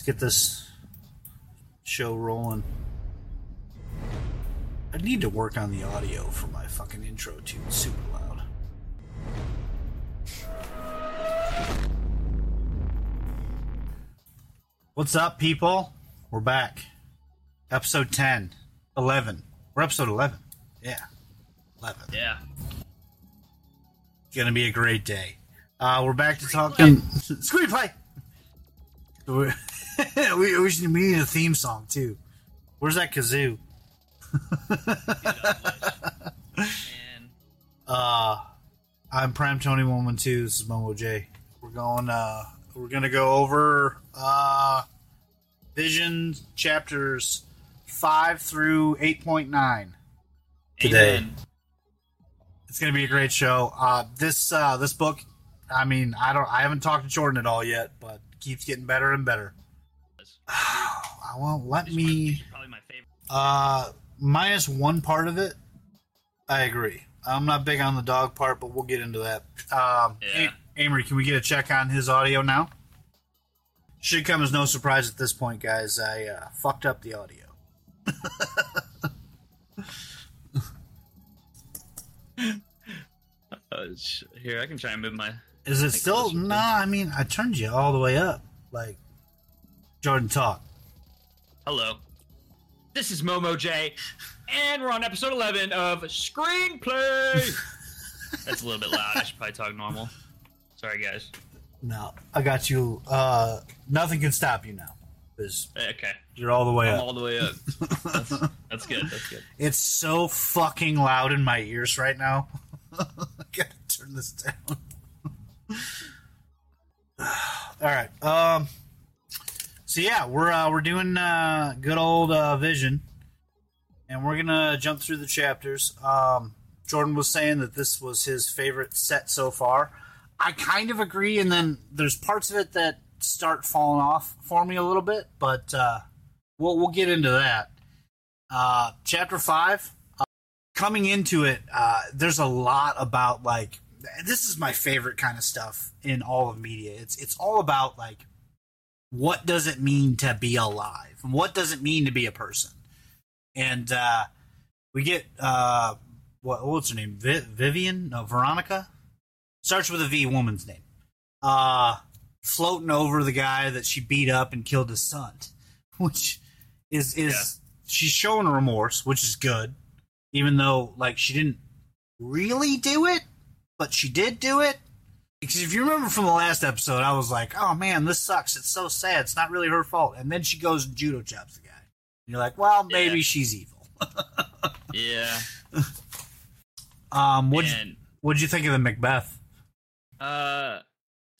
Let's get this show rolling. I need to work on the audio for my fucking intro tune. Super loud. What's up, people? We're back. Episode 10. 11. We're episode 11. Yeah. 11. Yeah. Gonna be a great day. Uh, we're back to talking screenplay. We, we, we should- we need a theme song too. Where's that kazoo? And Uh, I'm Prime Tony One One Two. This is Momo J. We're going. Uh, we're gonna go over uh, Vision chapters five through eight point nine. Today. Amen. It's gonna be a great show. Uh, this uh, this book, I mean, I don't, I haven't talked to Jordan at all yet, but keeps getting better and better. I won't let me. Probably my favorite. Uh, minus one part of it, I agree. I'm not big on the dog part, but we'll get into that. Um, Yeah. A- Amory, can we get a check on his audio now? Should come as no surprise at this point, guys. I uh, fucked up the audio. Uh, here, I can try and move my. Is it still? be- Nah, I mean, I turned you all the way up. Like, Jordan, talk. Hello. This is Momo J, and we're on episode 11 of Screenplay. That's a little bit loud. I should probably talk normal. Sorry, guys. No, I got you. Uh, nothing can stop you now. 'cause Eh, Okay. you're all the way I'm up. all the way up. That's, that's good. That's good. It's so fucking loud in my ears right now. I gotta turn this down. All right. Um. So yeah, we're uh, we're doing uh, good old uh, Vision, and we're gonna jump through the chapters. Um, Jordan was saying that this was his favorite set so far. I kind of agree, and then there's parts of it that start falling off for me a little bit, but uh, we'll we'll get into that. Uh, chapter five, uh, coming into it, uh, there's a lot about like this is my favorite kind of stuff in all of media. It's it's all about like what does it mean to be alive, and what does it mean to be a person, and uh, we get uh, what what's her name, Vi- Vivian, no Veronica, starts with a V, woman's name, uh, floating over the guy that she beat up and killed his son, which is is Yeah. she's showing remorse, which is good, even though like she didn't really do it, but she did do it. Because if you remember from the last episode, I was like, "Oh man, this sucks. It's so sad. It's not really her fault." And then she goes and judo chops the guy. And you're like, "Well, maybe Yeah. she's evil." Yeah. Um, what what'd you think of the Macbeth? uh,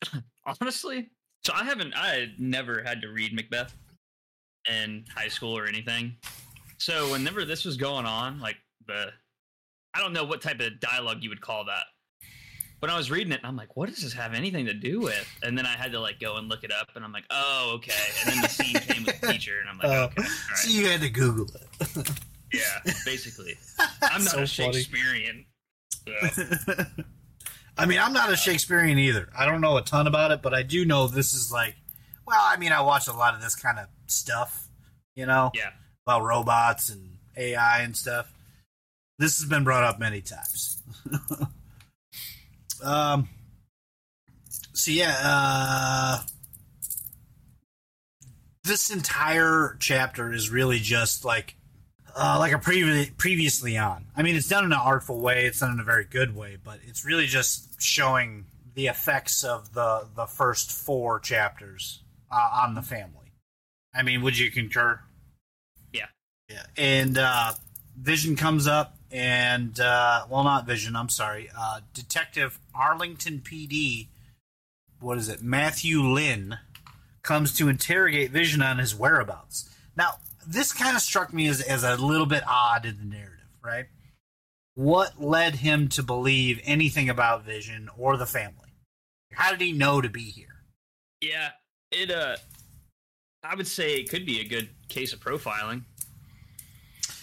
honestly, so I haven't. I never had to read Macbeth in high school or anything. So whenever this was going on, like the, I don't know what type of dialogue you would call that. When I was reading it, and I'm like, what does this have anything to do with? And then I had to like go and look it up, and I'm like, oh, okay. And then the scene came with the teacher, and I'm like, Uh, okay, right. So you had to Google it. yeah, basically. I'm not So a. Shakespearean. So. I mean, I'm not a Shakespearean either. I don't know a ton about it, but I do know this is like, well, I mean, I watch a lot of this kind of stuff, you know, Yeah. about robots and AI and stuff. This has been brought up many times. um. So yeah, uh, this entire chapter is really just like uh, like a previ- previously on. I mean, it's done in an artful way. It's done in a very good way, but it's really just showing the effects of the the first four chapters uh, on the family. I mean, would you concur? Yeah. Yeah. And uh, Vision comes up, and uh, well, not Vision. I'm sorry. Uh, Detective Arlington PD. What is it? Matthew Lynn comes to interrogate Vision on his whereabouts. Now, this kind of struck me as, as a little bit odd in the narrative, right? What led him to believe anything about Vision or the family? How did he know to be here? Yeah, it uh I would say it could be a good case of profiling.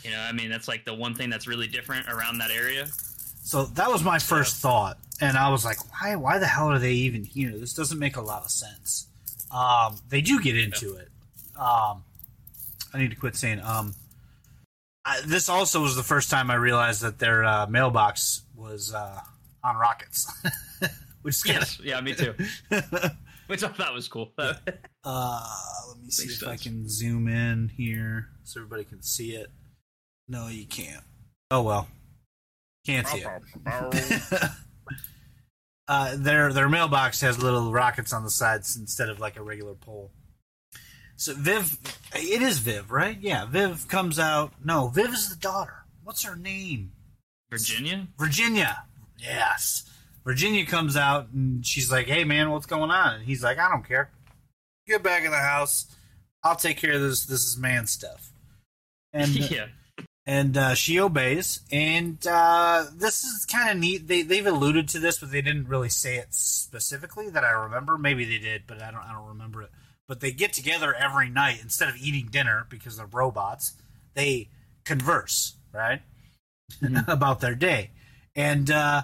You know, I mean that's like the one thing that's really different around that area. So that was my first thought, and I was like, "Why? Why the hell are they even here? This doesn't make a lot of sense." Um, they do get into it, um, I need to quit saying um. I, this also was the first time I realized that their uh, mailbox was uh, on rockets, which Yes, yeah, me too. Which I thought was cool. uh, let me see Makes if I can zoom in here so everybody can see it. No, you can't. Oh well, can't see it. uh, their their mailbox has little rockets on the sides instead of like a regular pole. So Viv, it is Viv, right? Yeah, Viv comes out. No, Viv is the daughter. What's her name? Virginia? Virginia. Yes, Virginia comes out and she's like, "Hey man, what's going on?" And he's like, "I don't care. Get back in the house. I'll take care of this. This is man stuff." And yeah. And uh, she obeys. And uh, this is kind of neat. They they've alluded to this, but they didn't really say it specifically that I remember. Maybe they did, but I don't I don't remember it. But they get together every night instead of eating dinner because they're robots. They converse, right, about their day. And uh,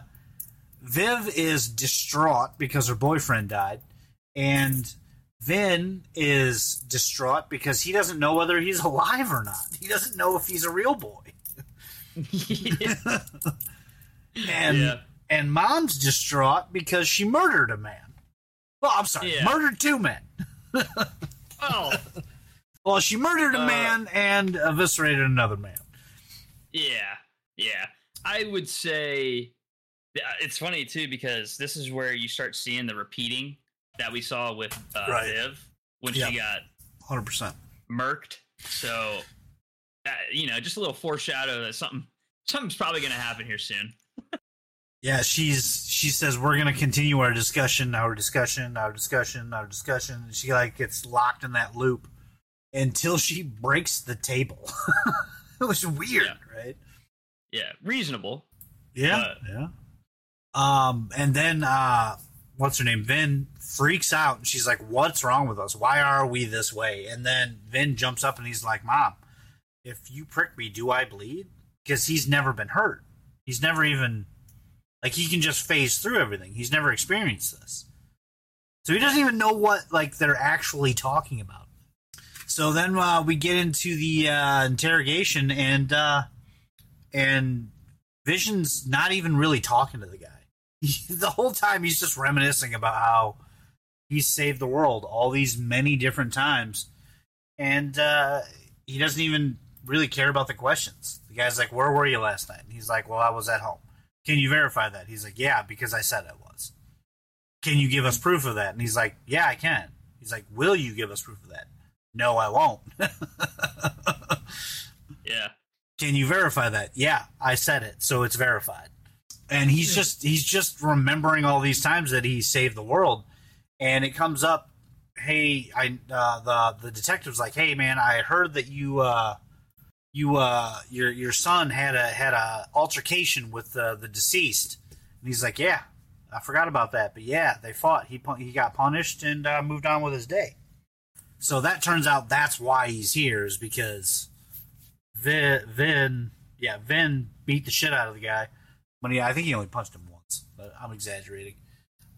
Viv is distraught because her boyfriend died, and Vin is distraught because he doesn't know whether he's alive or not. He doesn't know if he's a real boy. yeah. And Yeah. and mom's distraught because she murdered a man. Well, I'm sorry, Yeah. murdered two men. Oh, Well, she murdered a Uh, man and eviscerated another man. yeah. Yeah. I would say it's funny too because this is where you start seeing the repeating that we saw with uh, Right. Viv when Yep. she got Hundred percent. murked. So, uh, you know, just a little foreshadow that something something's probably going to happen here soon. Yeah, she's she says we're gonna continue our discussion, our discussion, our discussion, our discussion. And she like gets locked in that loop until she breaks the table. it was weird, right? Yeah, reasonable. Yeah, yeah. Um, and then uh, what's her name? Vin freaks out, and she's like, "What's wrong with us? Why are we this way?" And then Vin jumps up and he's like, "Mom, if you prick me, do I bleed?" Because he's never been hurt. He's never even like he can just phase through everything. He's never experienced this, so he doesn't even know what like they're actually talking about. So then uh, we get into the uh, interrogation, and uh, and Vision's not even really talking to the guy. the whole time he's just reminiscing about how he's saved the world all these many different times, and uh, he doesn't even really care about the questions. The guy's like, "Where were you last night?" And he's like, "Well, I was at home." Can you verify that? He's like, "Yeah, because I said I was." Can you give us proof of that? And he's like, "Yeah, I can." He's like, "Will you give us proof of that?" No, I won't. Yeah. Can you verify that? Yeah, I said it, so it's verified. And he's just he's just remembering all these times that he saved the world, and it comes up. Hey, I uh, the the detective's like, hey man, I heard that you uh, you uh, your your son had a had a altercation with uh, the deceased, and he's like, yeah, I forgot about that, but yeah, they fought. He he got punished and uh, moved on with his day. So that turns out that's why he's here is because Vin, Vin, yeah, Vin beat the shit out of the guy. When he, I think he only punched him once, but I'm exaggerating.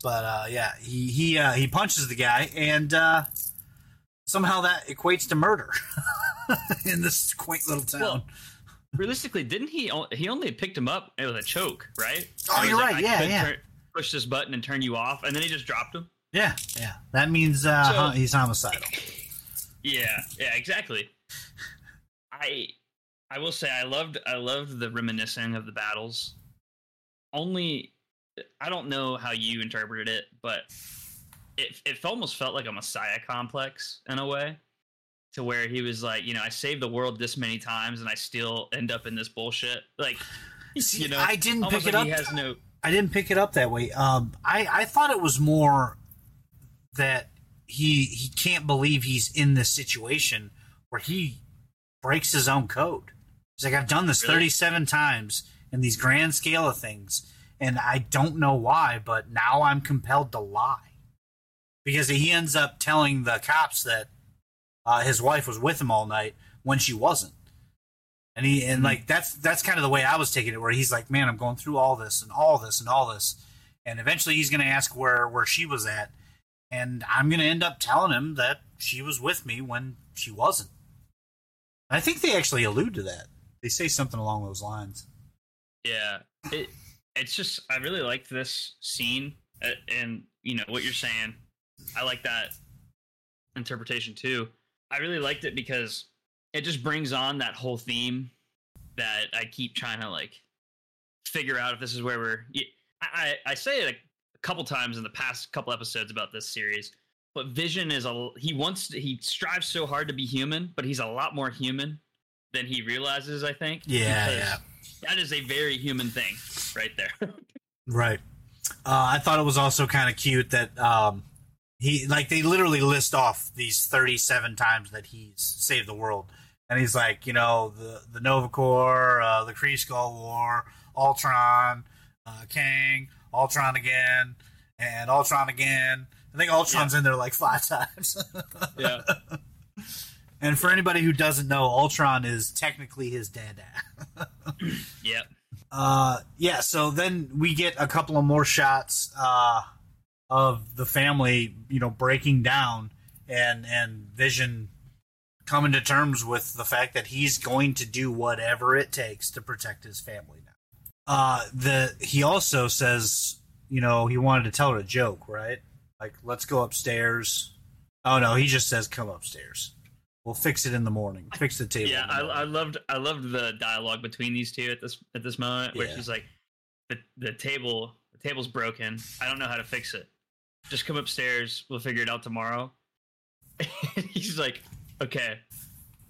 But uh, yeah, he he uh, he punches the guy, and uh, somehow that equates to murder in this quaint little town. Well, realistically, didn't he? He only picked him up with a choke, right? Oh, you're like, right. Yeah, yeah. turn- push this button and turn you off, and then he just dropped him. yeah, yeah. That means uh, So- he's homicidal. Yeah, yeah, exactly. I I will say I loved I loved the reminiscing of the battles. Only I don't know how you interpreted it, but it it almost felt like a messiah complex in a way. To where he was like, you know, I saved the world this many times and I still end up in this bullshit. Like See, you know, I didn't pick it like up. He has no I didn't pick it up that way. Um, I I thought it was more that he he can't believe he's in this situation where he breaks his own code. He's like, I've done this Really? 37 times in these grand scale of things, and I don't know why, but now I'm compelled to lie because he ends up telling the cops that uh, his wife was with him all night when she wasn't. And he and like that's that's kind of the way I was taking it, where he's like, "Man, I'm going through all this and all this and all this," and eventually he's going to ask where where she was at, and I'm going to end up telling him that she was with me when she wasn't. I think they actually allude to that. They say something along those lines. Yeah, it it's just I really liked this scene, and you know what you're saying. I like that interpretation too. I really liked it because it just brings on that whole theme that I keep trying to like figure out if this is where we're. I I say it a couple times in the past couple episodes about this series, but Vision is a he wants to, he strives so hard to be human, but he's a lot more human than he realizes. I think. Yeah, yeah. That is a very human thing, right there. Right. Uh, I thought it was also kind of cute that um, he like they literally list off these 37 times that he's saved the world, and he's like, you know, the the Nova Corps, uh, the Kree Skrull War, Ultron, uh, Kang, Ultron again, and Ultron again. I think Ultron's in there like five times. yeah. And for anybody who doesn't know, Ultron is technically his dad. Yep. Uh, yeah. So then we get a couple of more shots uh, of the family, you know, breaking down and and Vision coming to terms with the fact that he's going to do whatever it takes to protect his family now. Uh, the he also says, you know, he wanted to tell her a joke, right? Like, let's go upstairs. Oh no, he just says, "Come upstairs. We'll fix it in the morning. Fix the table." Yeah, the I. I loved I loved the dialogue between these two at this at this moment, where Yeah. she's like, the the table the table's broken. I don't know how to fix it. Just come upstairs. We'll figure it out tomorrow. He's like, okay,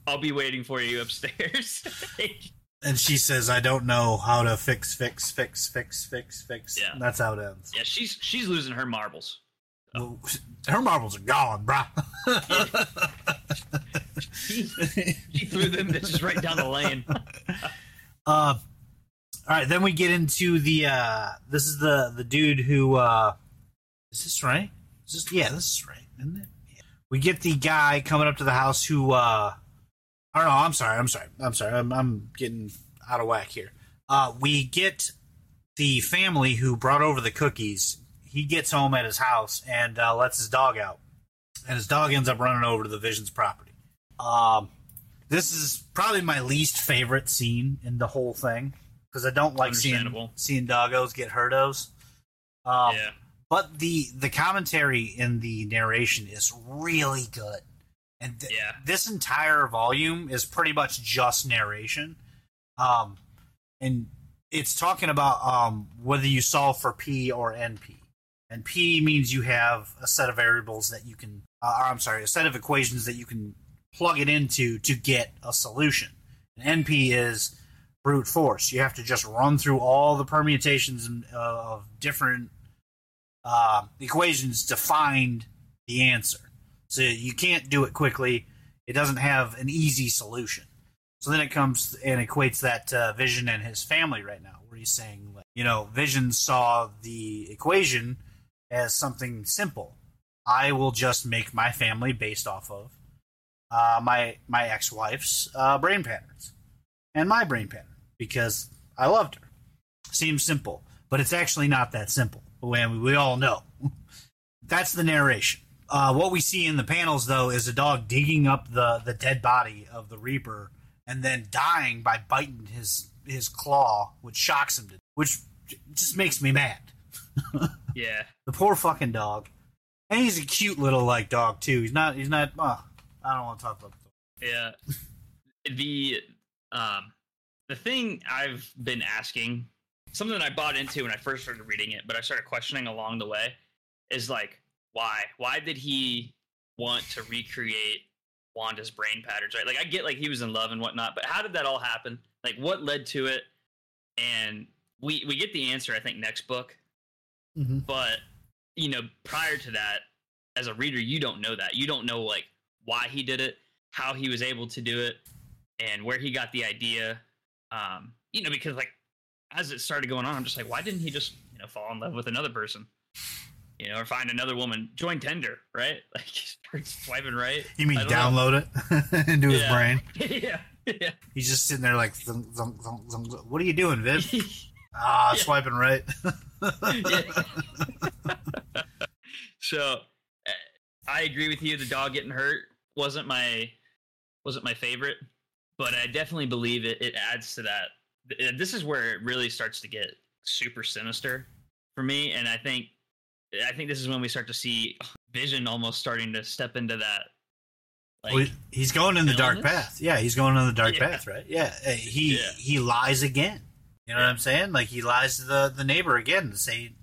I'll be waiting for you upstairs. And she says, "I don't know how to fix, fix, fix, fix, fix, fix." Yeah. And that's how it ends. yeah, she's she's losing her marbles. Well, her marbles are gone, brah. She threw them just right down the lane. uh, all right, then we get into the. Uh, this is the the dude who. Uh, is this right? Is this, yeah, this is right, isn't it? Yeah. We get the guy coming up to the house who. Uh, oh no, I'm sorry, I'm sorry, I'm sorry, I'm, I'm getting out of whack here. Uh, we get the family who brought over the cookies. He gets home at his house and uh, lets his dog out, and his dog ends up running over to the Vision's property. Um, this is probably my least favorite scene in the whole thing because I don't like seeing seeing doggos get hurtos. Um, yeah, But the the commentary in the narration is really good, and th- Yeah. this entire volume is pretty much just narration. Um, and it's talking about um whether you solve for P or NP. And P means you have a set of variables that you can, uh, I'm sorry, a set of equations that you can plug it into to get a solution. And NP is brute force. You have to just run through all the permutations uh, of different uh, equations to find the answer. So you can't do it quickly. It doesn't have an easy solution. So then it comes and equates that Vision and his family right now, where he's saying, like, you know, Vision saw the equation as something simple. I will just make my family based off of uh, my my ex wife's uh, brain patterns and my brain pattern because I loved her. Seems simple, but it's actually not that simple. And we all know. That's the narration. Uh, what we see in the panels, though, is a dog digging up the, the dead body of the Reaper and then dying by biting his his claw, which shocks him, to, which just makes me mad. Yeah. The poor fucking dog, and he's a cute little like dog too. He's not. He's not. Uh, I don't want to talk about. The Yeah. The um the thing I've been asking, something that I bought into when I first started reading it, but I started questioning along the way, is like why? Why did he want to recreate Wanda's brain patterns? Right? Like I get like he was in love and whatnot, but how did that all happen? Like what led to it? And we we get the answer I think next book, mm-hmm. but you know prior to that as a reader you don't know that you don't know like why he did it how he was able to do it and where he got the idea um you know because like as it started going on i'm just like why didn't he just you know fall in love with another person you know or find another woman join Tinder right like start swiping right You mean don't know. download it into his brain? yeah yeah He's just sitting there like, thunk, thunk, thunk, thunk, thunk. what are you doing, Viv? Ah, Yeah. swiping right. so I agree with you. The dog getting hurt wasn't my wasn't my favorite, but I definitely believe it. It adds to that. This is where it really starts to get super sinister for me, and I think I think this is when we start to see Vision almost starting to step into that. Like, Well, he's going in the dark path. Yeah, he's going in the dark Yeah. path, right? Yeah, uh, he Yeah. he lies again. You know what I'm saying? Like he lies to the the neighbor again to say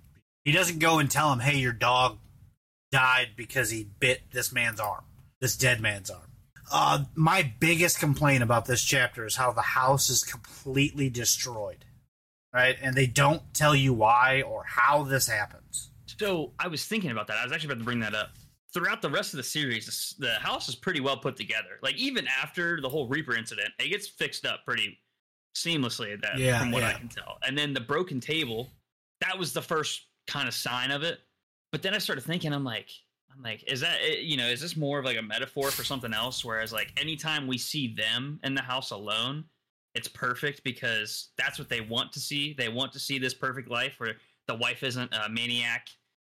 he doesn't go and tell him, "Hey, your dog died because he bit this man's arm, this dead man's arm." Uh, my biggest complaint about this chapter is how the house is completely destroyed, right? And they don't tell you why or how this happens. So I was thinking about that. I was actually about to bring that up. Throughout the rest of the series, the house is pretty well put together. Like even after the whole Reaper incident, it gets fixed up pretty seamlessly. at That Yeah, from what I can tell. And then the broken table, that was the first kind of sign of it. But then I started thinking, I'm like, I'm like, is that eh, you know, is this more of like a metaphor for something else? Whereas like anytime we see them in the house alone, it's perfect because that's what they want to see. They want to see this perfect life where the wife isn't a maniac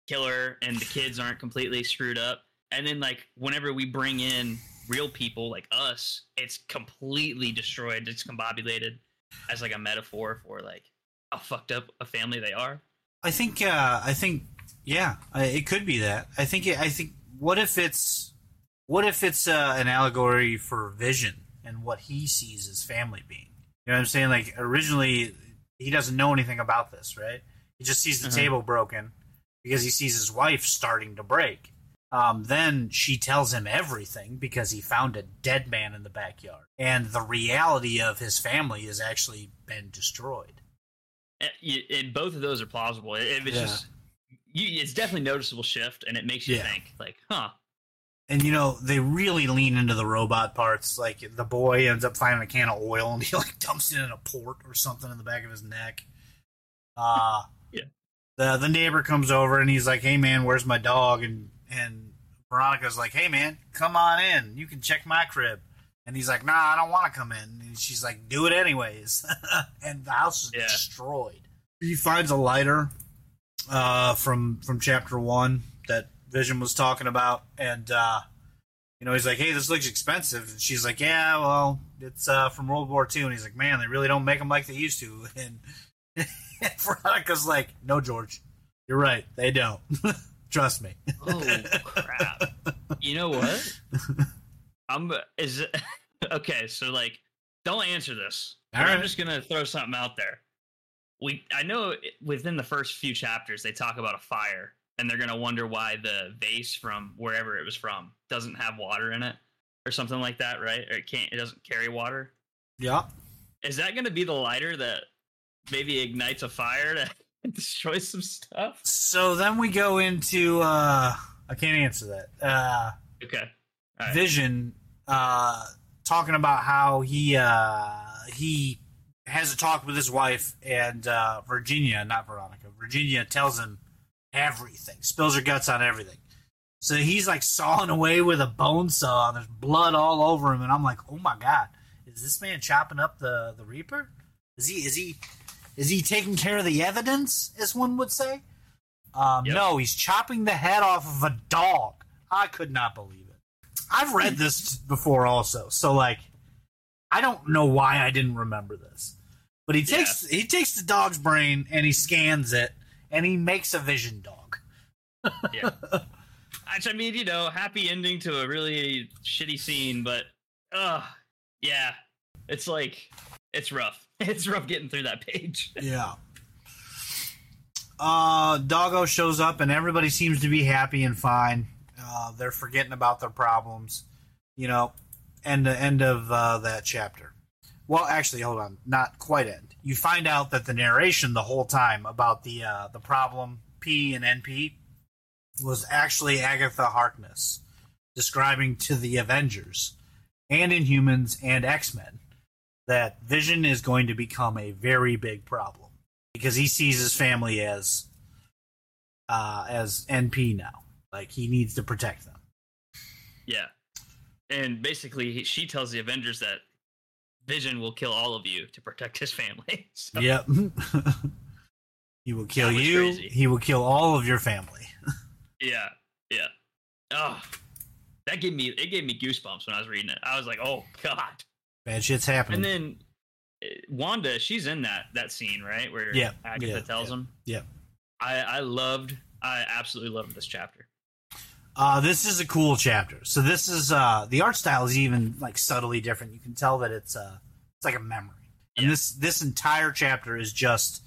killer and the kids aren't completely screwed up. And then like whenever we bring in real people like us, it's completely destroyed, it's combobulated as like a metaphor for like how fucked up a family they are. I think. Uh, I think. Yeah, it could be that. I think. It, I think. What if it's? What if it's uh, an allegory for Vision and what he sees his family being? You know what I'm saying? Like originally, he doesn't know anything about this, right? He just sees the Uh-huh. table broken because he sees his wife starting to break. Um, then she tells him everything because he found a dead man in the backyard, and the reality of his family has actually been destroyed. And, and both of those are plausible. It, it's Yeah. just you, it's definitely noticeable shift, and it makes you Yeah. think like, huh, and you know they really lean into the robot parts like the boy ends up finding a can of oil and he like dumps it in a port or something in the back of his neck uh Yeah. the the neighbor comes over and he's like hey man where's my dog and and veronica's like hey man come on in you can check my crib and he's like nah i don't want to come in and she's like do it anyways and the house is Yeah. destroyed he finds a lighter uh from from chapter one that vision was talking about and uh you know, he's like, "Hey, this looks expensive," and she's like, "Yeah, well, it's uh, from World War II." And he's like, "Man, they really don't make them like they used to." And, and Veronica's like, "No, George, you're right. They don't. Trust me." oh crap. You know what? I'm is it okay. So like, don't answer this. All But I'm just gonna throw something out there. We I know within the first few chapters they talk about a fire, and they're gonna wonder why the vase from wherever it was from doesn't have water in it, or something like that, right? Or it can't. It doesn't carry water. Yeah. Is that gonna be the lighter that maybe ignites a fire to destroy some stuff? So then we go into. uh I can't answer that. Uh Okay. Right. Vision uh, talking about how he uh, he has a talk with his wife and uh, Virginia, not Veronica. Virginia tells him everything, spills her guts on everything. So he's like sawing away with a bone saw, and there's blood all over him. And I'm like, oh my god, is this man chopping up the the Reaper? Is he is he is he taking care of the evidence, as one would say? Um, Yep. No, he's chopping the head off of a dog. I could not believe it. I've read this before also, so like, I don't know why I didn't remember this. But he takes he takes the dog's brain and he scans it and he makes a vision dog. yeah. Which, I mean, you know, happy ending to a really shitty scene, but uh yeah. It's like it's rough. It's rough getting through that page. Yeah. Uh, Doggo shows up and everybody seems to be happy and fine. Uh, they're forgetting about their problems. You know, end the end of uh, that chapter. Well, actually, hold on, not quite end. You find out that the narration the whole time about the uh, the problem P and NP was actually Agatha Harkness describing to the Avengers and Inhumans and X Men that Vision is going to become a very big problem because he sees his family as uh, as NP now. Like he needs to protect them. Yeah. And basically, he- she tells the Avengers that Vision will kill all of you to protect his family. So, Yep. he will kill you. crazy. He will kill all of your family. Yeah. Yeah. Oh, that gave me it gave me goosebumps when I was reading it. I was like, oh god. Bad shit's happening. And then uh, Wanda, she's in that that scene, right? Where Yeah, Agatha yeah, tells yeah, him. yeah. I I loved I absolutely loved this chapter. Uh, this is a cool chapter. So this is uh, the art style is even like subtly different. You can tell that it's uh, it's like a memory. And Yeah. this this entire chapter is just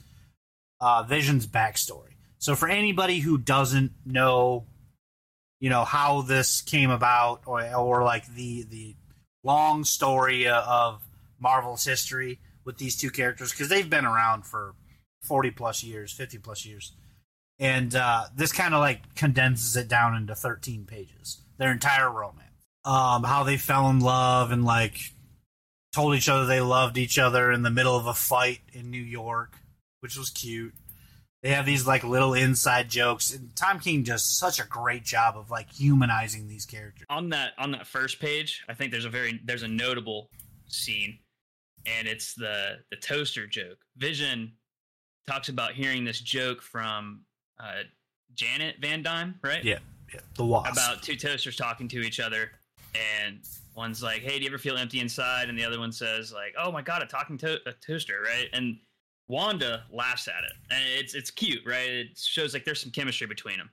uh, Vision's backstory. So for anybody who doesn't know, you know how this came about, or or like the the long story uh, of Marvel's history with these two characters, because they've been around for forty plus years, fifty plus years. And uh, this kind of like condenses it down into 13 pages their entire romance. Um, how they fell in love and like told each other they loved each other in the middle of a fight in new york which was cute they have these like little inside jokes and tom king does such a great job of like humanizing these characters on that on that first page, I think there's a very there's a notable scene, and it's the the toaster joke. Vision talks about hearing this joke from uh, Janet Van Dyne, right? yeah yeah the wasp About two toasters talking to each other, and one's like, "Hey, do you ever feel empty inside?" And the other one says, "Like, oh my god, a talking to- a toaster, right?" And Wanda laughs at it, and it's it's cute, right? It shows like there's some chemistry between them.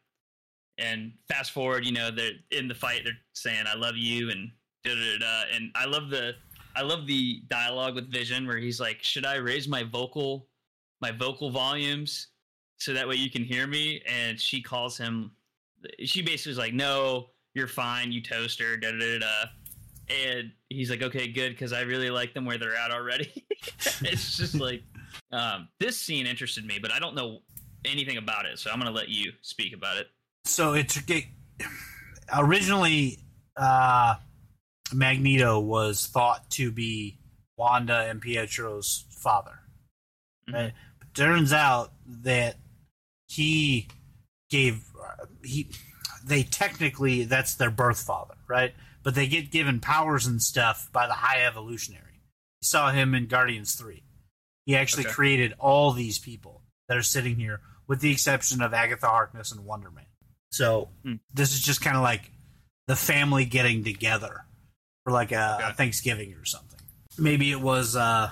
And fast forward, you know, they're in the fight. They're saying, "I love you," and da da da. And I love the I love the dialogue with Vision where he's like, "Should I raise my vocal my vocal volumes so that way you can hear me?" And she calls him. She basically is like, "No, you're fine, you toaster." Da da da. da. And he's like, "Okay, good, because I really like them where they're at already." it's just like um, this scene interested me, but I don't know anything about it, so I'm gonna let you speak about it. so it, it originally uh magneto was thought to be wanda and pietro's father Mhm. right? But turns out that he gave he they technically that's their birth father right but they get given powers and stuff by the high evolutionary you saw him in guardians 3 he actually Okay. created all these people that are sitting here with the exception of agatha harkness and wonder man so Hmm. this is just kind of like the family getting together for like a, a thanksgiving or something maybe it was uh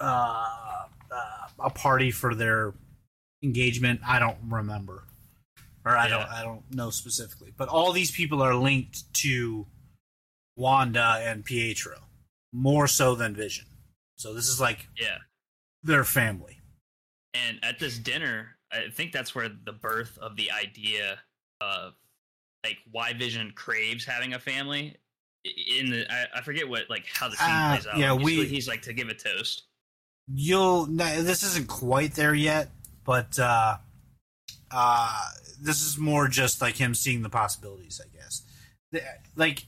uh, uh, a party for their engagement. I don't remember, or I don't I don't know specifically. But all these people are linked to Wanda and Pietro more so than Vision. So this is like Yeah. Their family. And at this dinner, I think that's where the birth of the idea of like why Vision craves having a family. In the, I, I forget what like how the scene Uh, plays out. yeah, we- he's like to give a toast. You'll this isn't quite there yet, but uh, uh, this is more just like him seeing the possibilities. I guess, like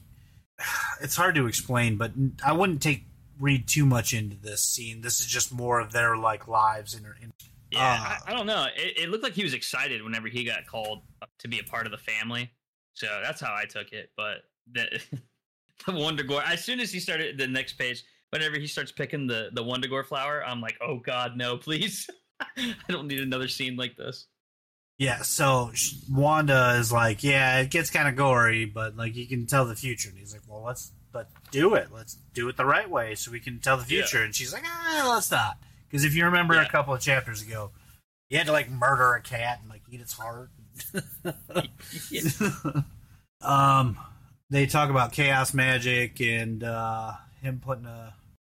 it's hard to explain, but I wouldn't take read too much into this scene. This is just more of their like lives and. and Yeah, Ah. I, I don't know. It, it looked like he was excited whenever he got called to be a part of the family. So that's how I took it. But the, the Wundagore, as soon as he started the next page, whenever he starts picking the the Wundagore flower, I'm like, oh God, no, please! I don't need another scene like this. Yeah, so Wanda is like, yeah, it gets kind of gory, but like you can tell the future. And he's like, well, let's but do it. Let's do it the right way so we can tell the Yeah. future. And she's like, ah, let's not. Because if you remember a couple of chapters ago, you had to like murder a cat and like eat its heart. um, they talk about chaos magic and uh, him putting a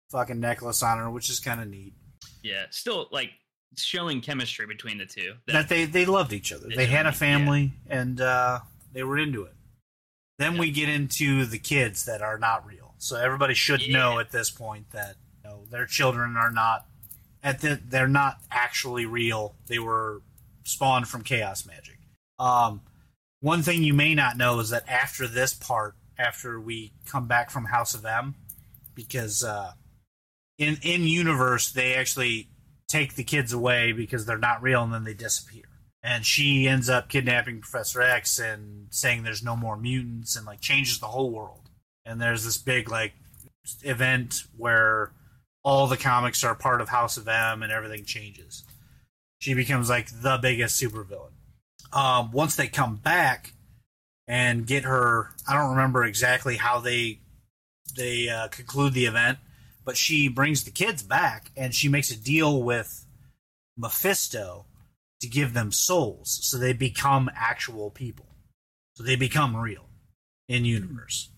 fucking necklace on her, which is kind of neat. Yeah, still like showing chemistry between the two. that they they loved each other. They had a family and uh, they were into it. Then we get into the kids that are not real. So everybody should know at this point that you know, their children are not at the they're not actually real. They were spawned from chaos magic. Um, one thing you may not know is that after this part, after we come back from House of M, because uh, in in universe they actually take the kids away because they're not real and then they disappear. And she ends up kidnapping Professor X and saying there's no more mutants and like changes the whole world. And there's this big like event where all the comics are part of House of M and everything changes. She becomes like the biggest supervillain. Um, once they come back, and get her. I don't remember exactly how they they uh, conclude the event, but she brings the kids back and she makes a deal with Mephisto to give them souls, so they become actual people, so they become real in universe.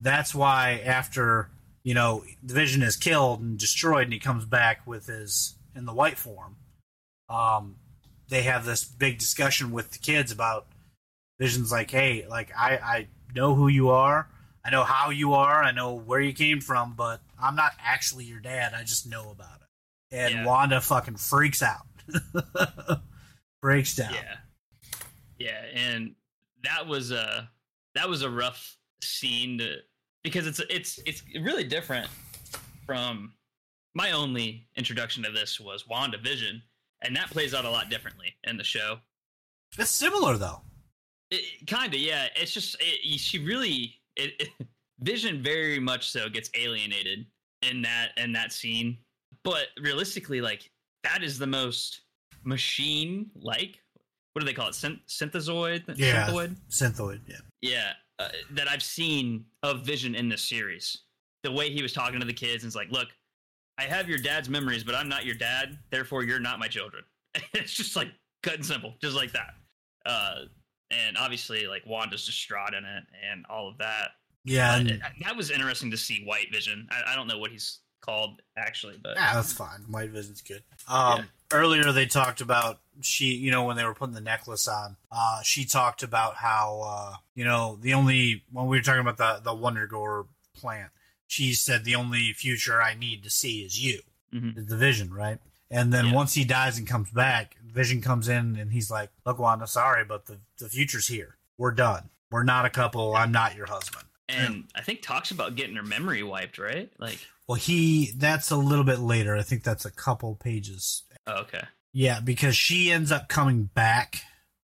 That's why after you know the Vision is killed and destroyed, and he comes back with his in the white form. Um, they have this big discussion with the kids about Vision's like, hey, like I I know who you are. I know how you are. I know where you came from, but I'm not actually your dad. I just know about it. And Yeah. Wanda fucking freaks out. Breaks down. Yeah, yeah, and that was a that was a rough scene to because it's it's it's really different from my only introduction to this was WandaVision, and that plays out a lot differently in the show. It's similar though. It, kind of, yeah. It's just it, she really it, it, Vision very much so gets alienated in that in that scene, but realistically, like that is the most machine like. What do they call it? Synth- synthezoid. Yeah. Synthoid? Synthoid, yeah. Yeah, uh, that I've seen of Vision in this series. The way he was talking to the kids and it's like, look, I have your dad's memories, but I'm not your dad. Therefore, you're not my children. it's just like cut and simple, just like that. Uh, and obviously, like Wanda's distraught in it and all of that. Yeah, and, it- that was interesting to see White Vision. I, I don't know what he's called actually, but yeah, that's fine. White Vision's good. Um, Yeah. Earlier, they talked about she, you know, when they were putting the necklace on, uh, she talked about how, uh, you know, the only when we were talking about the the Wundagore plant, she said the only future I need to see is you, Mhm. the Vision, right? And then Yeah. once he dies and comes back, Vision comes in and he's like, "Look, Wanda, sorry, but the the future's here. We're done. We're not a couple. I'm not your husband." and I think talks about getting her memory wiped, right? Like, Well, he that's a little bit later. I think that's a couple pages oh, okay, Yeah, because she ends up coming back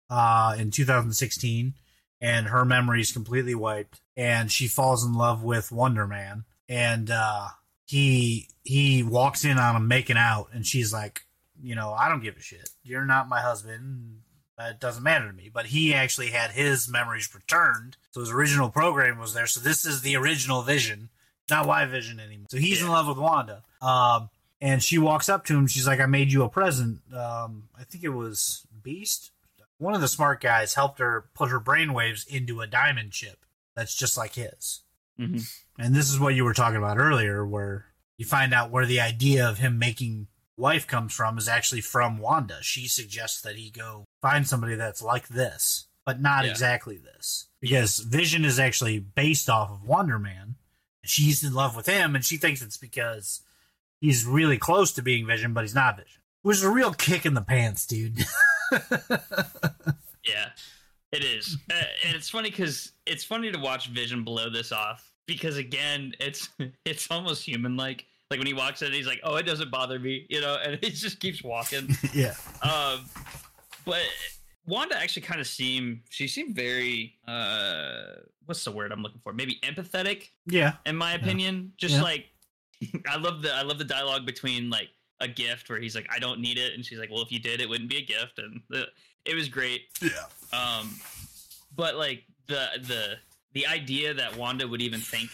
uh, in 2016, and her memory is completely wiped, and she falls in love with Wonder Man, and uh, he he walks in on him making out, and she's like, you know, I don't give a shit. You're not my husband. That doesn't matter to me. But he actually had his memories returned, so his original program was there. So this is the original Vision, not White Vision anymore. So he's in love with Wanda. Um, and she walks up to him. She's like, "I made you a present." Um, I think it was Beast. One of the smart guys helped her put her brainwaves into a diamond chip that's just like his. hmm And this is what you were talking about earlier, where you find out where the idea of him making wife comes from is actually from Wanda. She suggests that he go find somebody that's like this, but not Yeah. exactly this. Because Vision is actually based off of Wonder Man. She's in love with him, and she thinks it's because he's really close to being Vision, but he's not Vision. Which is a real kick in the pants, dude. Yeah, it is, uh, and it's funny because it's funny to watch Vision blow this off because again, it's it's almost human like. Like when he walks in, he's like, "Oh, it doesn't bother me," you know, and he just keeps walking. yeah. um, but Wanda actually kind of seemed she seemed very uh, what's the word I'm looking for? Maybe empathetic Yeah. in my opinion. Just Yeah. like I love the I love the dialogue between like a gift where he's like, "I don't need it," and she's like, "Well, if you did, it wouldn't be a gift," and the, it was great. Yeah. Um, but like the the the idea that Wanda would even think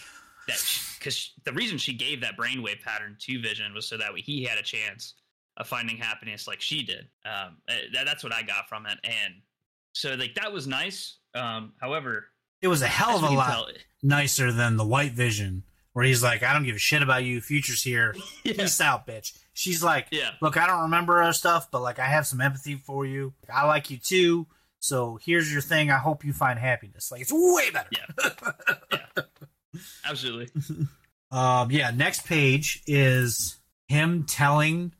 that because the reason she gave that brainwave pattern to Vision was so that way he had a chance of finding happiness like she did. Um, uh, that, that's what I got from it, and so like that was nice. Um, however, It was a hell of a lot tell- nicer than the White Vision, where he's like, "I don't give a shit about you. Future's here. yeah, Peace out, bitch." She's like, yeah, "Look, I don't remember our stuff, but like, I have some empathy for you. I like you too. So here's your thing. I hope you find happiness. Like, it's way better." Yeah. absolutely. Um, yeah. Next page is him telling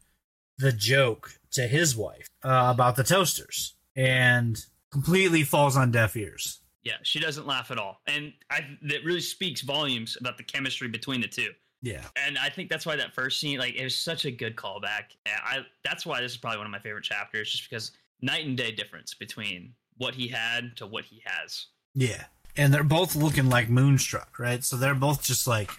the joke to his wife uh, about the toasters, and completely falls on deaf ears. Yeah, she doesn't laugh at all, and I that really speaks volumes about the chemistry between the two. Yeah. and I think that's why that first scene, like, it was such a good callback. I that's why this is probably one of my favorite chapters, just because night and day difference between what he had to what he has. Yeah. And they're both looking like moonstruck, right? So they're both just like,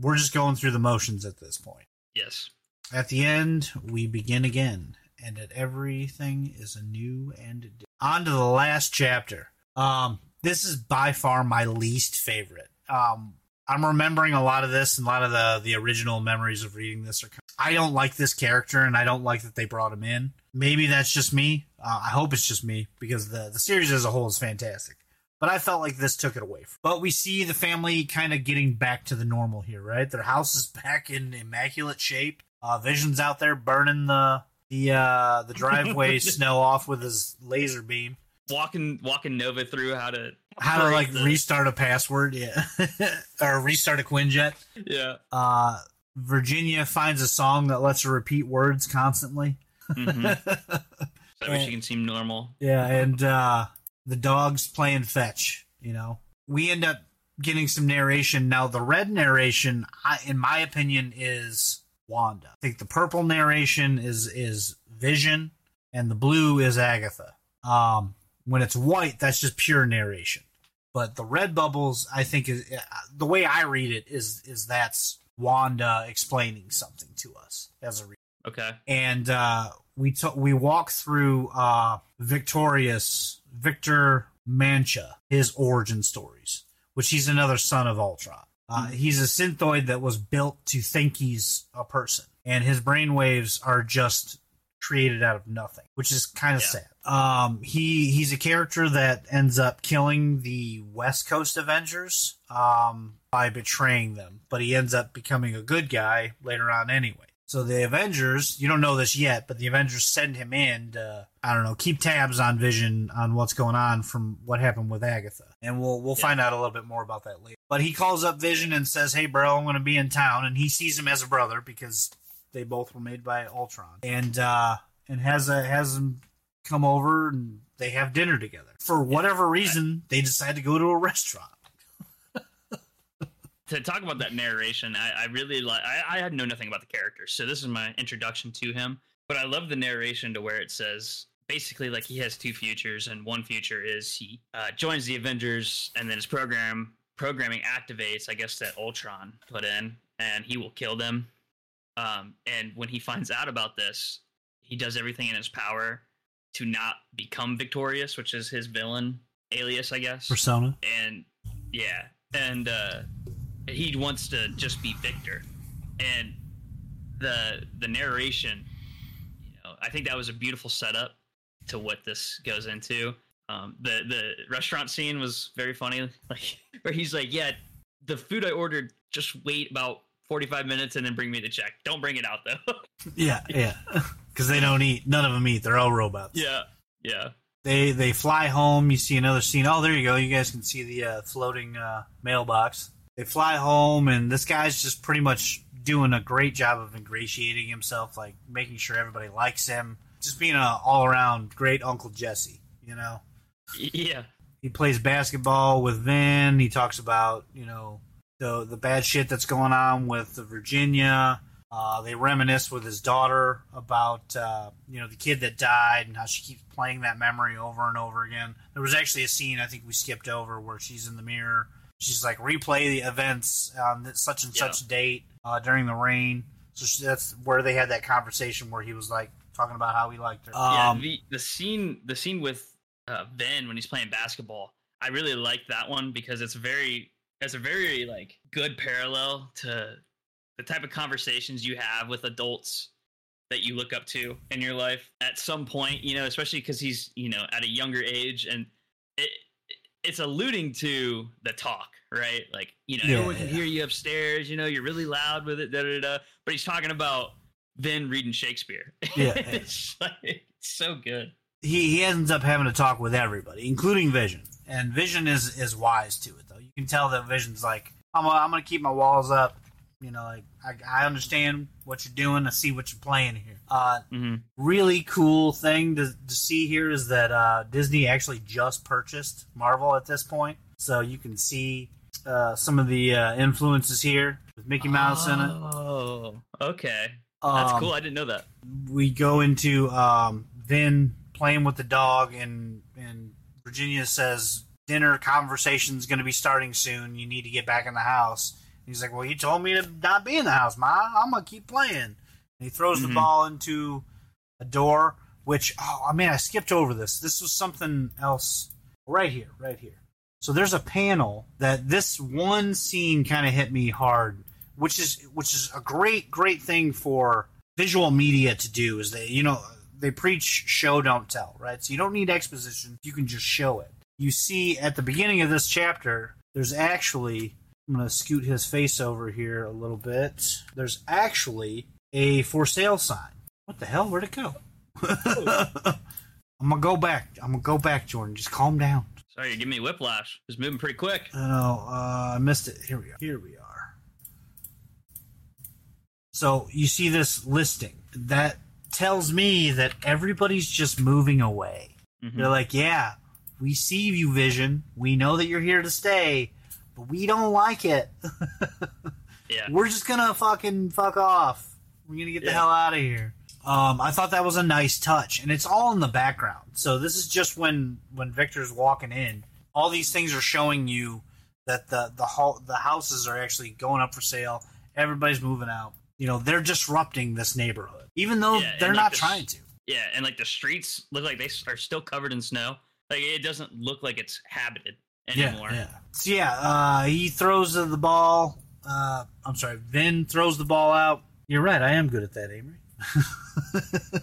we're just going through the motions at this point. Yes, At the end, we begin again, and at everything is a new and on to the last chapter. Um, this is by far my least favorite. Um, I'm remembering a lot of this and a lot of the the original memories of reading this are. I don't like this character, and I don't like that they brought him in. Maybe that's just me. Uh, I hope it's just me because the the series as a whole is fantastic. But I felt like this took it away. From. But we see the family kind of getting back to the normal here, right? Their house is back in immaculate shape. Uh, Vision's out there burning the the uh, the driveway snow off with his laser beam walking walking Nova through how to how to like the... restart a password, yeah, or restart a Quinjet. Yeah. Uh, Virginia finds a song that lets her repeat words constantly. Mm-hmm. that way she can seem normal. Yeah, and uh, the dog's playing fetch. You know, we end up getting some narration. Now, the red narration, I, in my opinion, is Wanda. I think the purple narration is is Vision, and the blue is Agatha. Um, when it's white, that's just pure narration. But the red bubbles, I think, is uh, the way I read it is is that's Wanda explaining something to us as a reader. Okay. And uh, we t- we walk through uh, Victorious Victor Mancha, his origin stories, which he's another son of Ultron. Uh. He's a synthoid that was built to think he's a person, and his brainwaves are just created out of nothing, which is kind of yeah. sad. Um, he he's a character that ends up killing the West Coast Avengers um, by betraying them, but he ends up becoming a good guy later on anyway. So the Avengers, you don't know this yet, but the Avengers send him in to I don't know keep tabs on Vision on what's going on from what happened with Agatha, and we'll we'll yeah. find out a little bit more about that later. But he calls up Vision and says, "Hey, bro, I'm going to be in town," and he sees him as a brother because they both were made by Ultron, and uh, and has a has him come over and they have dinner together. For whatever reason, they decide to go to a restaurant. to talk about that narration, I, I really like. I, I had know nothing about the character, so this is my introduction to him. But I love the narration to where it says basically like he has two futures, and one future is he uh, joins the Avengers, and then his program programming activates. I guess that Ultron put in, and he will kill them. Um, and when he finds out about this, he does everything in his power to not become victorious, which is his villain alias, I guess. Persona. And yeah, and uh, he wants to just be Victor. And the the narration, you know, I think that was a beautiful setup to what this goes into. Um, the the restaurant scene was very funny, like where he's like, "Yeah, the food I ordered, just wait about forty five minutes and then bring me the check. Don't bring it out though." yeah, yeah because they don't eat. None of them eat. They're all robots. Yeah, yeah. They they fly home. You see another scene. Oh, there you go. You guys can see the uh, floating uh, mailbox. They fly home, and this guy's just pretty much doing a great job of ingratiating himself, like making sure everybody likes him. Just being a all around great Uncle Jesse. You know. Yeah. He plays basketball with Vin. He talks about you know the the bad shit that's going on with the Virginia uh, they reminisce with his daughter about uh, you know the kid that died and how she keeps playing that memory over and over again. There was actually a scene I think we skipped over where she's in the mirror. She's like replay the events on such and such date uh, during the rain. So she, that's where they had that conversation where he was like talking about how he liked her. Um, yeah, the, the scene the scene with uh, Vin when he's playing basketball. I really like that one because it's very it's a very like good parallel to the type of conversations you have with adults that you look up to in your life at some point, you know, especially because he's, you know, at a younger age and it, it's alluding to the talk, right? Like, you know, yeah, everyone can yeah. hear you upstairs, you know, you're really loud with it, da da da. But he's talking about then reading Shakespeare. Yeah. it's, like, it's so good. He, he ends up having to talk with everybody, including Vision. And Vision is, is wise to it, though. You can tell that Vision's like, I'm, I'm going to keep my walls up you know, like I, I understand what you're doing. I see what you're playing here. Uh, mm-hmm. Really cool thing to, to see here is that uh, Disney actually just purchased Marvel at this point, so you can see uh, some of the uh, influences here with Mickey Mouse oh, in it. Oh, okay, that's um, cool. I didn't know that. We go into um, Vin playing with the dog, and and Virginia says dinner conversation's going to be starting soon. You need to get back in the house He's like, well, you told me to not be in the house, Ma. I'm gonna keep playing. And he throws mm-hmm. the ball into a door, which oh I mean I skipped over this. This was something else right here, right here. So there's a panel that this one scene kind of hit me hard, which is which is a great great thing for visual media to do. Is they you know they preach show don't tell, right? So you don't need exposition; you can just show it. You see at the beginning of this chapter, there's actually I'm going to scoot his face over here a little bit. There's actually a for sale sign. What the hell? Where'd it go? I'm gonna go back. I'm gonna go back, Jordan. Just calm down. Sorry, you're giving me whiplash. It's moving pretty quick. I know. Uh, I missed it. Here we go. Here we are. So you see this listing that tells me that everybody's just moving away. Mhm. They're like, "Yeah, we see you, Vision. We know that you're here to stay, but we don't like it. Yeah. We're just gonna fucking fuck off. We're gonna get the hell out of here." Um, I thought that was a nice touch, and it's all in the background. So this is just when when Victor's walking in. All these things are showing you that the the hall, the houses are actually going up for sale. Everybody's moving out. You know, they're disrupting this neighborhood, even though Yeah, they're like not this- trying to. Yeah, and like the streets look like they are still covered in snow. Like it doesn't look like it's habited anymore. Yeah, yeah. So yeah, uh, he throws the the ball. Uh, I'm sorry, Vin throws the ball out. You're right. I am good at that, Amory.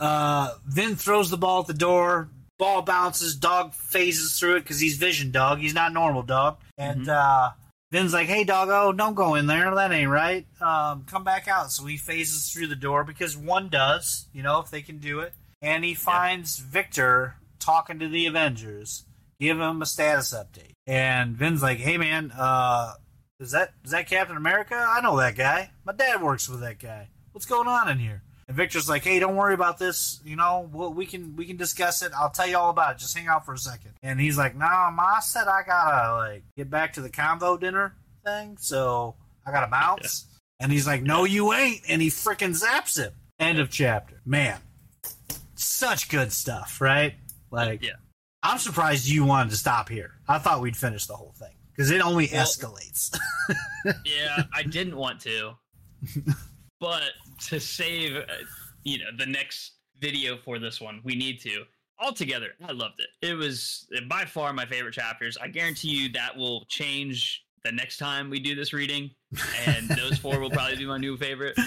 uh, Vin throws the ball at the door. Ball bounces. Dog phases through it because he's vision dog. He's not normal dog. And uh, Vin's like, "Hey, doggo, don't go in there. That ain't right. Um, come back out." So he phases through the door because one does, you know, if they can do it. And he finds Victor talking to the Avengers give him a status update. And Vin's like, "Hey man, uh, is that is that Captain America? I know that guy. My dad works with that guy. What's going on in here?" And Victor's like, "Hey, don't worry about this. You know, we'll, we can we can discuss it. I'll tell you all about it. Just hang out for a second. And he's like, "Nah, Ma said I gotta like get back to the convo dinner thing, so I gotta bounce." And he's like, "No, you ain't." And he freaking zaps him. End of chapter. Man, such good stuff, right? Like, Yeah. I'm surprised you wanted to stop here. I thought we'd finish the whole thing because it only Well- escalates. yeah, I didn't want to, but to save, uh, you know, the next video for this one, we need to. Altogether, I loved it. It was by far my favorite chapters. I guarantee you that will change the next time we do this reading, and those four will probably be my new favorite.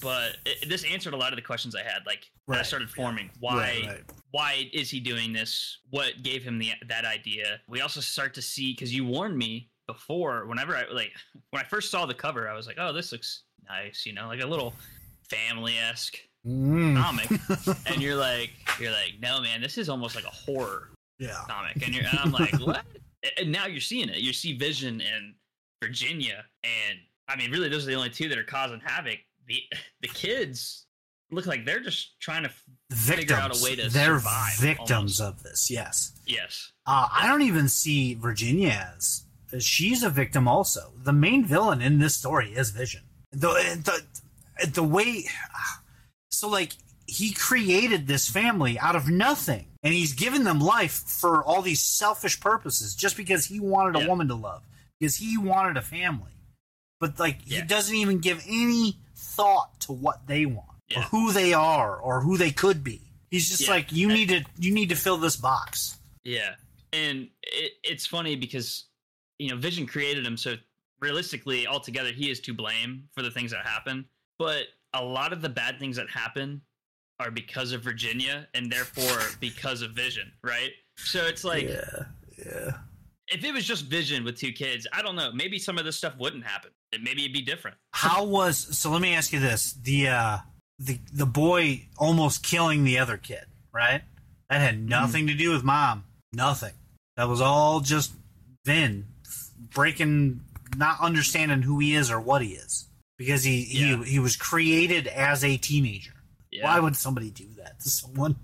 But it, this answered a lot of the questions I had. Like, that I Right, started forming. Why? Right, right. why is he doing this? What gave him the that idea? We also start to see because you warned me before. Whenever I like when I first saw the cover, I was like, "Oh, this looks nice," you know, like a little family esque Mm. comic. and you're like, you're like, no, man, this is almost like a horror Yeah. comic. And, you're, and I'm like, what? And now you're seeing it. You see Vision and Virginia, and I mean, really, those are the only two that are causing havoc. The the kids look like they're just trying to. Victims. Figure out a way to They're survive, victims almost. of this. Yes. Yes. Uh, I don't even see Virginia as. She's a victim also. The main villain in this story is Vision. The the the way. So like he created this family out of nothing, and he's given them life for all these selfish purposes, just because he wanted a Yeah. woman to love, because he wanted a family. But like he doesn't even give any thought to what they want, or who they are, or who they could be. He's just Yeah. like you need to you need to fill this box. Yeah, and it, it's funny because you know Vision created him, so realistically, altogether, he is to blame for the things that happen. But a lot of the bad things that happen are because of Virginia, and therefore because of Vision, right? So it's like yeah, yeah. if it was just Vision with two kids, I don't know, maybe some of this stuff wouldn't happen. Maybe it'd be different. How was so? Let me ask you this: the uh, the the boy almost killing the other kid, right? That had nothing to do with mom. Nothing. That was all just Vin breaking, not understanding who he is or what he is, because he Yeah. he he was created as a teenager. Yeah. Why would somebody do that to someone?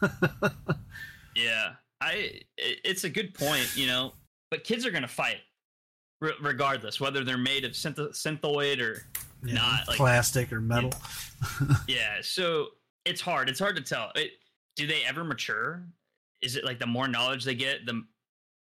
Yeah, I. It's a good point, you know. But kids are gonna fight, re- regardless whether they're made of synth- synthoid or know, Not, like- plastic or metal. yeah. So it's hard. It's hard to tell. It, do they ever mature? Is it like the more knowledge they get, the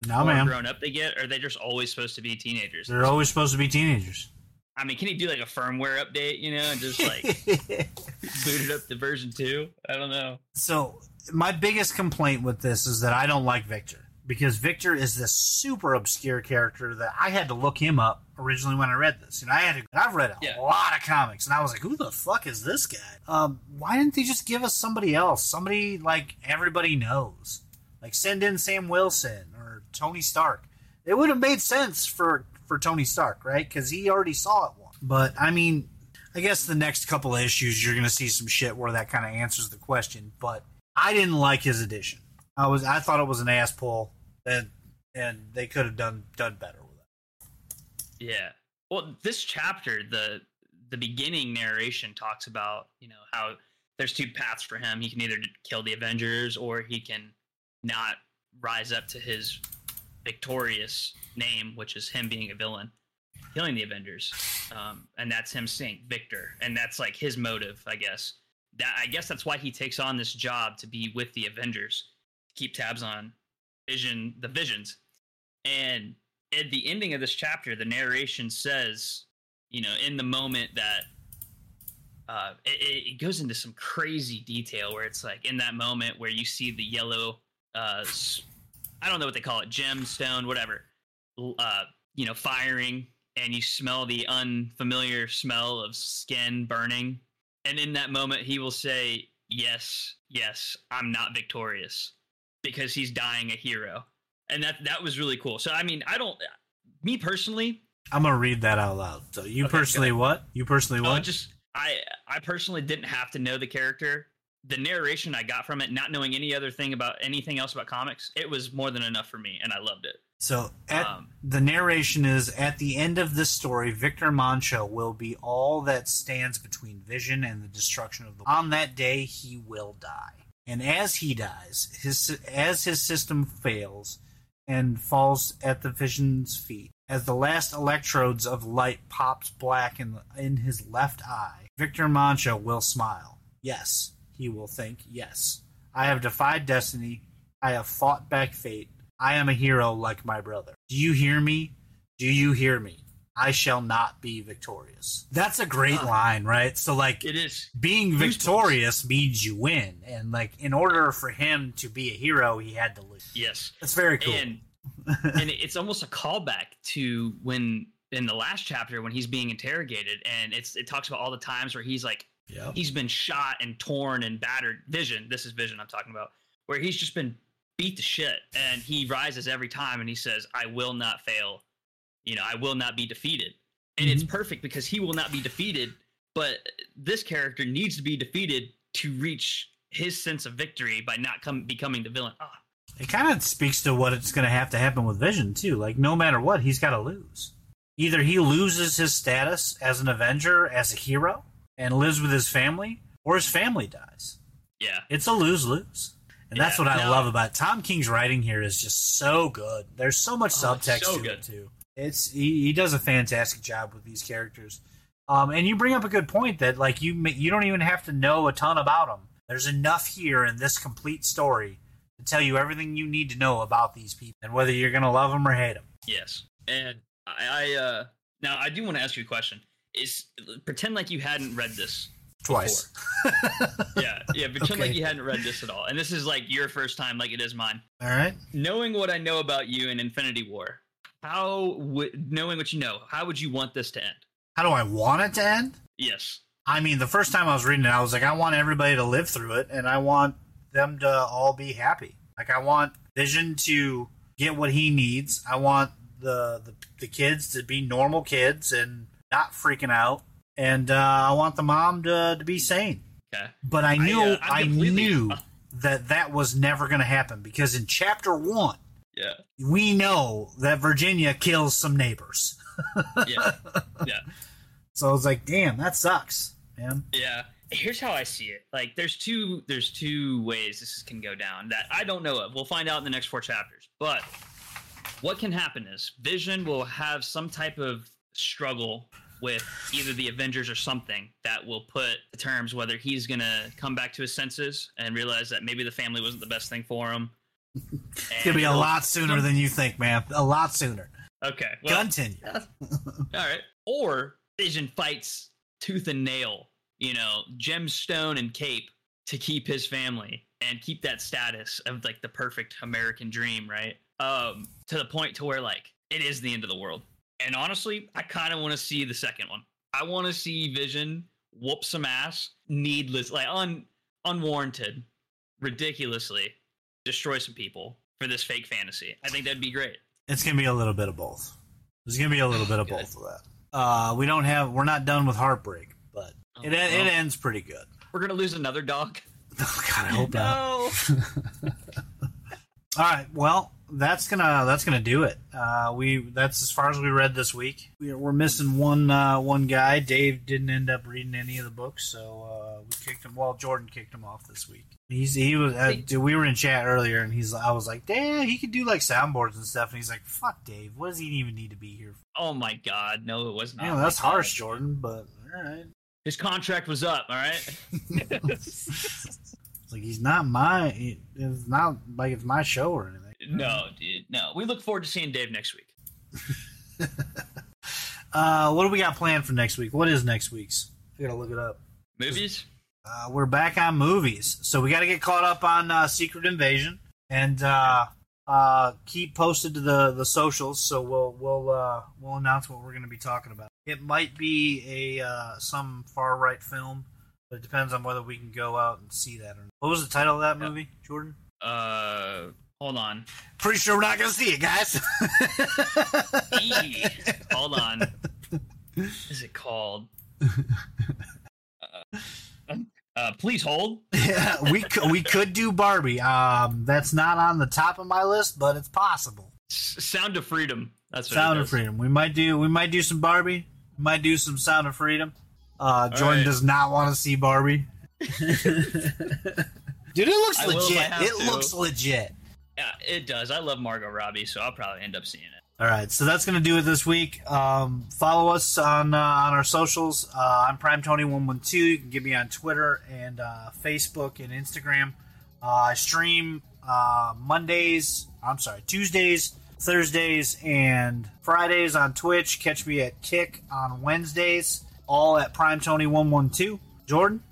No, man. grown up they get? Or are they just always supposed to be teenagers? They're always supposed to be teenagers. I mean, can he do like a firmware update? You know, and just like boot it up to version two? I don't know. so my biggest complaint with this is that I don't like Victor. because Victor is this super obscure character that I had to look him up originally when I read this. And I had to, I've read a Yeah. lot of comics, and I was like, who the fuck is this guy? Um, why didn't they just give us somebody else? Somebody like everybody knows. Like send in Sam Wilson Tony Stark. It would have made sense for for Tony Stark, right? Because he already saw it once. But I mean, I guess the next couple of issues you're going to see some shit where that kind of answers the question. But I didn't like his addition. I was I thought it was an ass pull, and and they could have done done better with it. Yeah. Well, this chapter, the the beginning narration talks about you know how there's two paths for him. He can either kill the Avengers or he can not rise up to his victorious name, which is him being a villain, killing the Avengers, um, and that's him saying Victor, and that's like his motive, I guess. That I guess that's why he takes on this job to be with the Avengers, keep tabs on Vision, the Visions, and at the ending of this chapter, the narration says, you know, in the moment that uh, it, it goes into some crazy detail where it's like in that moment where you see the yellow, uh, I don't know what they call it, gemstone, whatever, uh, you know, firing, and you smell the unfamiliar smell of skin burning. And in that moment, he will say, Yes, yes, I'm not victorious because he's dying a hero and that that was really cool. So I mean, I don't, me personally, I'm gonna read that out loud. So you Okay, personally what? You personally oh, what? just I I personally didn't have to know the character. The narration I got from it, not knowing any other thing about anything else about comics, it was more than enough for me, and I loved it. So at, Um, the narration is at the end of this story, Victor Mancha will be all that stands between Vision and the destruction of the. On that day, he will die, and as he dies, his as his system fails and falls at the Vision's feet, as the last electrodes of light pops black in in his left eye, Victor Mancha will smile. Yes, he will think. Yes, I have defied destiny. I have fought back fate. I am a hero like my brother. Do you hear me? Do you hear me? I shall not be victorious. That's a great Ah. line, right? So, like, it is being victorious means you win. And, like, in order for him to be a hero, he had to lose. yes, That's very cool. and and it's almost a callback to when in the last chapter when he's being interrogated, and it's it talks about all the times where he's like yep. he's been shot and torn and battered. Vision, this is Vision I'm talking about, where he's just been beat to shit, and he rises every time, and he says, "I will not fail. You know, I will not be defeated." And it's perfect because he will not be defeated, but this character needs to be defeated to reach his sense of victory by not come becoming the villain. Ah, It kind of speaks to what it's going to have to happen with Vision, too. Like, no matter what, he's got to lose. Either he loses his status as an Avenger, as a hero, and lives with his family, or his family dies. yeah, It's a lose lose. And that's what I no. love about it. Tom King's writing here is just so good. There's so much Oh, subtext so to good. it too. It's he, he does a fantastic job with these characters. Um, and you bring up a good point that like you you don't even have to know a ton about them. There's enough here in this complete story to tell you everything you need to know about these people and whether you're gonna love them or hate them. yes. And I, I uh now I do want to ask you a question. Is pretend like you hadn't read this Twice. yeah, yeah. Pretend like you hadn't read this at all, and this is like your first time, like it is mine. All right. Knowing what I know about you in Infinity War, how would knowing what you know, how would you want this to end? How do I want it to end? Yes. I mean, the first time I was reading it, I was like, I want everybody to live through it, and I want them to all be happy. Like, I want Vision to get what he needs. I want the the, the kids to be normal kids and not freaking out, and uh, I want the mom to to be sane. Okay. But I knew uh, I, knew that that was never going to happen because in chapter one, Yeah. we know that Virginia kills some neighbors. Yeah. yeah. So I was like, damn, that sucks, man. Yeah. Here's how I see it. Like there's two there's two ways this can go down that I don't know of. We'll find out in the next four chapters. But what can happen is Vision will have some type of struggle with either the Avengers or something that will put the terms whether he's gonna come back to his senses and realize that maybe the family wasn't the best thing for him. It's gonna be a lot sooner than you think, man. A lot sooner. Okay. Well, Continue. all right. Or Vision fights tooth and nail, you know, gemstone and cape to keep his family and keep that status of like the perfect American dream, right? um, to the point to where like it is the end of the world. And honestly, I kind of want to see the second one. I want to see Vision whoop some ass, needless, like un unwarranted, ridiculously destroy some people for this fake fantasy. I think that'd be great. It's gonna be a little bit of both. There's gonna be a little bit of both of that. Uh, we don't have. We're not done with heartbreak, but Oh, it it ends pretty good. We're gonna lose another dog. Oh, God, I hope not. No. All right. Well, that's gonna that's gonna do it. Uh, we that's as far as we read this week. We're, we're missing one uh, one guy. Dave didn't end up reading any of the books, so uh, we kicked him. Well, Jordan kicked him off this week. He's he was. Uh, dude, we were in chat earlier, and he's. I was like, damn, he could do like soundboards and stuff. And he's like, fuck, Dave. What does he even need to be here? for? oh my God, no, it was not. Yeah, that's harsh. Jordan. But all right. His contract was up. All right. Like he's not my. It's not like it's my show or anything. No, dude, no. We look forward to seeing Dave next week. Uh, what do we got planned for next week? What is next week's? I gotta look it up. Movies. Uh, we're back on movies, so we got to get caught up on uh, Secret Invasion and uh, uh, keep posted to the, the socials. So we'll we'll uh, we'll announce what we're going to be talking about. It might be a uh, some far right film, but it depends on whether we can go out and see that or not. What was the title of that movie, Jordan? Uh, hold on. Pretty sure we're not going to see it, guys. E. hold on. What is it called? Uh, uh, please hold. yeah, we could, we could do Barbie. Um, that's not on the top of my list, but it's possible. S- Sound of Freedom. That's what Sound it of. Freedom. We might do we might do some Barbie. We might do some Sound of Freedom. Uh, Jordan right. does not want to see Barbie. Dude, it looks I will if I legit. It to. looks legit. Yeah, it does. I love Margot Robbie, so I'll probably end up seeing it. All right, so that's gonna do it this week. Um, follow us on uh, on our socials. Uh, I'm Prime Tony One One Two. You can get me on Twitter and uh, Facebook and Instagram. Uh, I stream uh, Mondays. I'm sorry, Tuesdays, Thursdays, and Fridays on Twitch. Catch me at Kick on Wednesdays. All at Prime Tony One One Two. Jordan.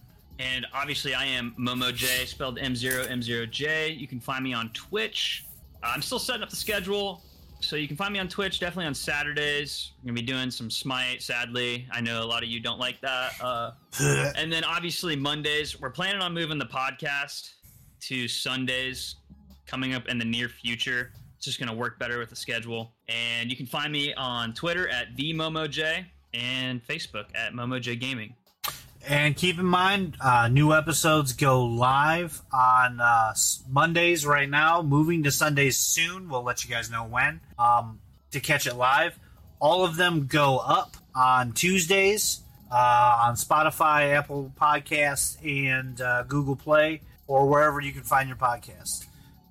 And obviously, I am Momo J, spelled M0 M0J. You can find me on Twitch. Uh, I'm still setting up the schedule, so you can find me on Twitch definitely on Saturdays. We're gonna be doing some Smite. Sadly, I know a lot of you don't like that. Uh, and then obviously Mondays, we're planning on moving the podcast to Sundays coming up in the near future. It's just gonna work better with the schedule. And you can find me on Twitter at the MomoJ and Facebook at MomoJ Gaming. And keep in mind, uh, new episodes go live on uh, Mondays right now, moving to Sundays soon. We'll let you guys know when um, to catch it live. All of them go up on Tuesdays uh, on Spotify, Apple Podcasts, and uh, Google Play, or wherever you can find your podcast.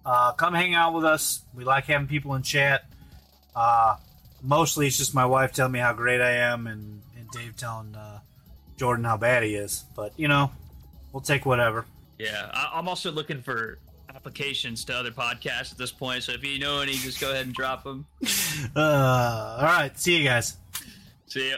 Uh, come hang out with us. We like having people in chat. Uh, mostly, it's just my wife telling me how great I am, and, and Dave telling uh, Jordan how bad he is. But you know, we'll take whatever. Yeah, I, I'm also looking for applications to other podcasts at this point. So if you know any, just go ahead and drop them. Uh, all right, see you guys. See ya.